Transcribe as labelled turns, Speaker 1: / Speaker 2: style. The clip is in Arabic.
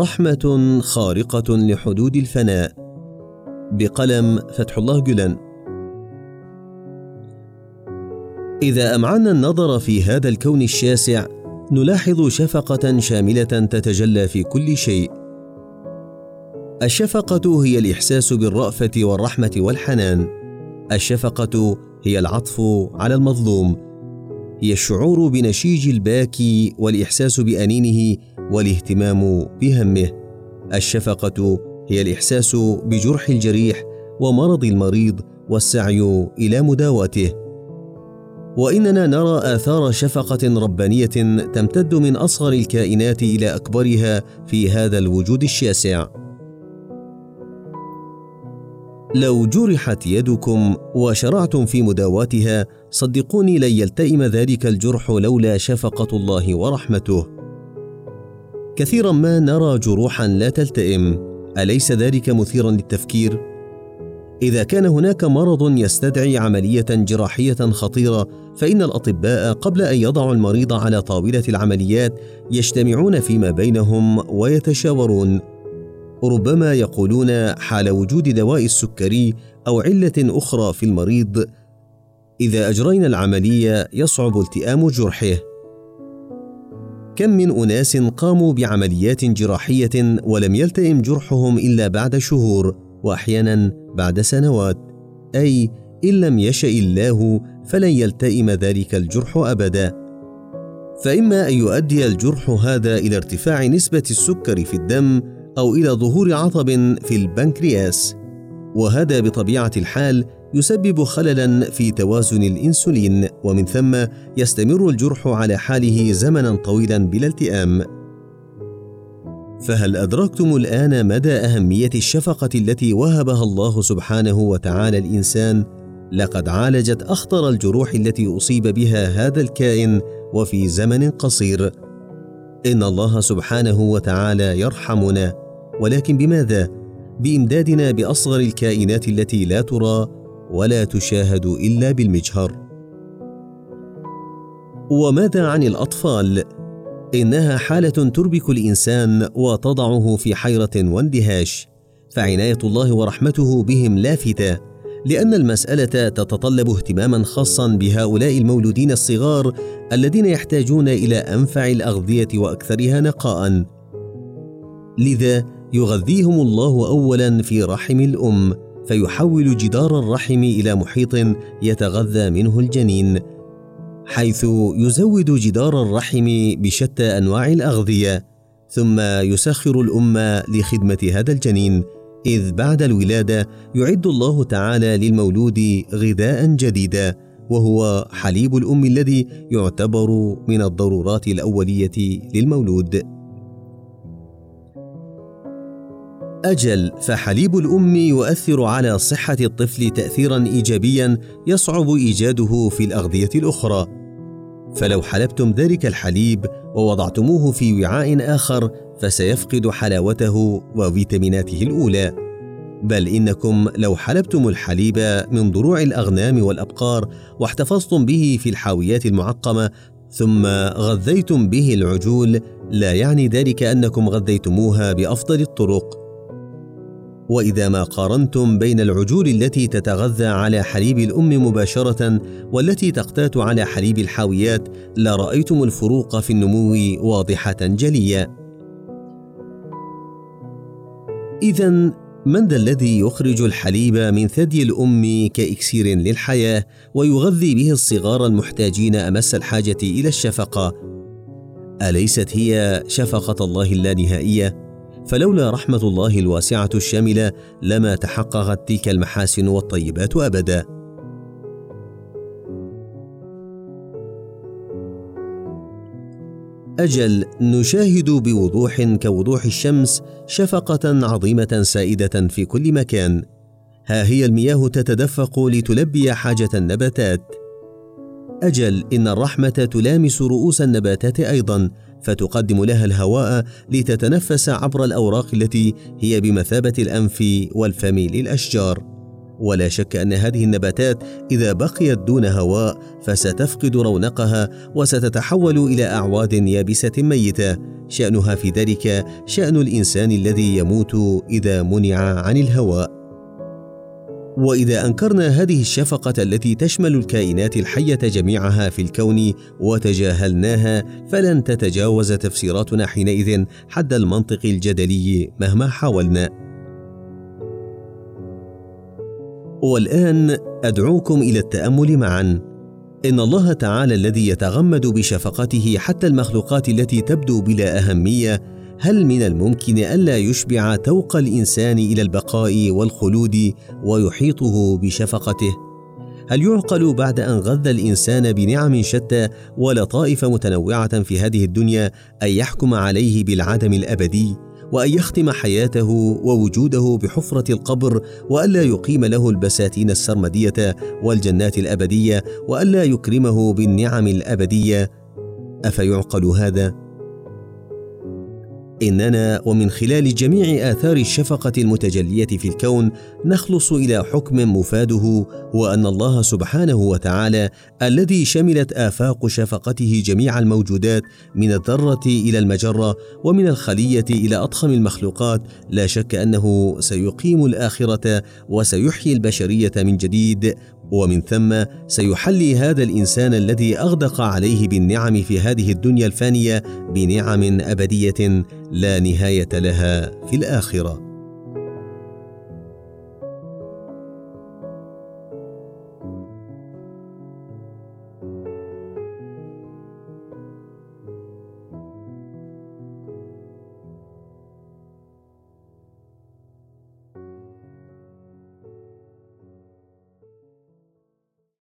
Speaker 1: رحمة خارقة لحدود الفناء بقلم فتح الله جلن إذا أمعنا النظر في هذا الكون الشاسع نلاحظ شفقة شاملة تتجلى في كل شيء. الشفقة هي الإحساس بالرأفة والرحمة والحنان. الشفقة هي العطف على المظلوم. هي الشعور بنشيج الباكي والإحساس بأنينه والاهتمام بهمه. الشفقة هي الإحساس بجرح الجريح ومرض المريض والسعي إلى مداواته. وإننا نرى آثار شفقة ربانية تمتد من أصغر الكائنات إلى أكبرها في هذا الوجود الشاسع لو جرحت يدكم وشرعتم في مداواتها صدقوني لن يلتئم ذلك الجرح لولا شفقة الله ورحمته كثيرا ما نرى جروحا لا تلتئم. أليس ذلك مثيرا للتفكير؟ إذا كان هناك مرض يستدعي عملية جراحية خطيرة فإن الأطباء قبل أن يضعوا المريض على طاولة العمليات يجتمعون فيما بينهم ويتشاورون. ربما يقولون حال وجود دواء السكري أو علة أخرى في المريض إذا أجرينا العملية يصعب التئام جرحه. كم من أناس قاموا بعمليات جراحية ولم يلتئم جرحهم إلا بعد شهور وأحيانا بعد سنوات. أي إن لم يشأ الله فلن يلتئم ذلك الجرح أبدا. فإما أن يؤدي الجرح هذا إلى ارتفاع نسبة السكر في الدم أو إلى ظهور عطب في البنكرياس. وهذا بطبيعة الحال يسبب خللا في توازن الإنسولين ومن ثم يستمر الجرح على حاله زمنا طويلا بلا التئام. فهل أدركتم الآن مدى أهمية الشفقة التي وهبها الله سبحانه وتعالى الإنسان؟ لقد عالجت أخطر الجروح التي أصيب بها هذا الكائن وفي زمن قصير. إن الله سبحانه وتعالى يرحمنا ولكن بماذا؟ بإمدادنا بأصغر الكائنات التي لا ترى ولا تشاهد إلا بالمجهر. وماذا عن الأطفال؟ إنها حالة تربك الإنسان وتضعه في حيرة واندهاش فعناية الله ورحمته بهم لافتة لأن المسألة تتطلب اهتماما خاصا بهؤلاء المولودين الصغار الذين يحتاجون إلى أنفع الأغذية وأكثرها نقاء. لذا يغذيهم الله اولا في رحم الأم فيحول جدار الرحم إلى محيط يتغذى منه الجنين حيث يزود جدار الرحم بشتى أنواع الأغذية ثم يسخر الأم لخدمة هذا الجنين إذ بعد الولادة يعد الله تعالى للمولود غذاء جديدا وهو حليب الأم الذي يعتبر من الضرورات الأولية للمولود. أجل فحليب الأم يؤثر على صحة الطفل تاثيرا ايجابيا يصعب إيجاده في الأغذية الأخرى. فلو حلبتم ذلك الحليب ووضعتموه في وعاء آخر فسيفقد حلاوته وفيتاميناته الأولى. بل إنكم لو حلبتم الحليب من ضروع الأغنام والأبقار واحتفظتم به في الحاويات المعقمة ثم غذيتم به العجول لا يعني ذلك أنكم غذيتموها بأفضل الطرق. وإذا ما قارنتم بين العجول التي تتغذى على حليب الأم مباشرة والتي تقتات على حليب الحاويات لرايتم الفروق في النمو واضحة جلية. اذا من ذا الذي يخرج الحليب من ثدي الأم كإكسير للحياة ويغذي به الصغار المحتاجين أمس الحاجة إلى الشفقة؟ أليست هي شفقة الله اللانهائية؟ فلولا رحمة الله الواسعة الشاملة لما تحققت تلك المحاسن والطيبات أبدا. أجل نشاهد بوضوح كوضوح الشمس شفقة عظيمة سائدة في كل مكان. ها هي المياه تتدفق لتلبي حاجة النباتات. أجل إن الرحمة تلامس رؤوس النباتات أيضا فتقدم لها الهواء لتتنفس عبر الأوراق التي هي بمثابة الأنف والفم للأشجار. ولا شك أن هذه النباتات إذا بقيت دون هواء فستفقد رونقها وستتحول إلى أعواد يابسة ميتة. شأنها في ذلك شأن الإنسان الذي يموت إذا منع عن الهواء. وإذا أنكرنا هذه الشفقة التي تشمل الكائنات الحية جميعها في الكون وتجاهلناها فلن تتجاوز تفسيراتنا حينئذ حد المنطق الجدلي مهما حاولنا. والآن أدعوكم إلى التأمل معا. إن الله تعالى الذي يتغمد بشفقته حتى المخلوقات التي تبدو بلا أهمية هل من الممكن ألا يشبع توق الإنسان إلى البقاء والخلود ويحيطه بشفقته؟ هل يعقل بعد أن غذى الإنسان بنعم شتى ولطائف متنوعة في هذه الدنيا أن يحكم عليه بالعدم الأبدي وأن يختم حياته ووجوده بحفرة القبر والا يقيم له البساتين السرمدية والجنات الأبدية والا يكرمه بالنعم الأبدية؟ أفيعقل هذا؟ إننا ومن خلال جميع آثار الشفقة المتجلية في الكون نخلص إلى حكم مفاده هو ان الله سبحانه وتعالى الذي شملت آفاق شفقته جميع الموجودات من الذرة إلى المجرة ومن الخلية إلى أضخم المخلوقات لا شك أنه سيقيم الآخرة وسيحيي البشرية من جديد ومن ثم سيحلي هذا الإنسان الذي أغدق عليه بالنعم في هذه الدنيا الفانية بنعم أبدية لا نهاية لها في الآخرة.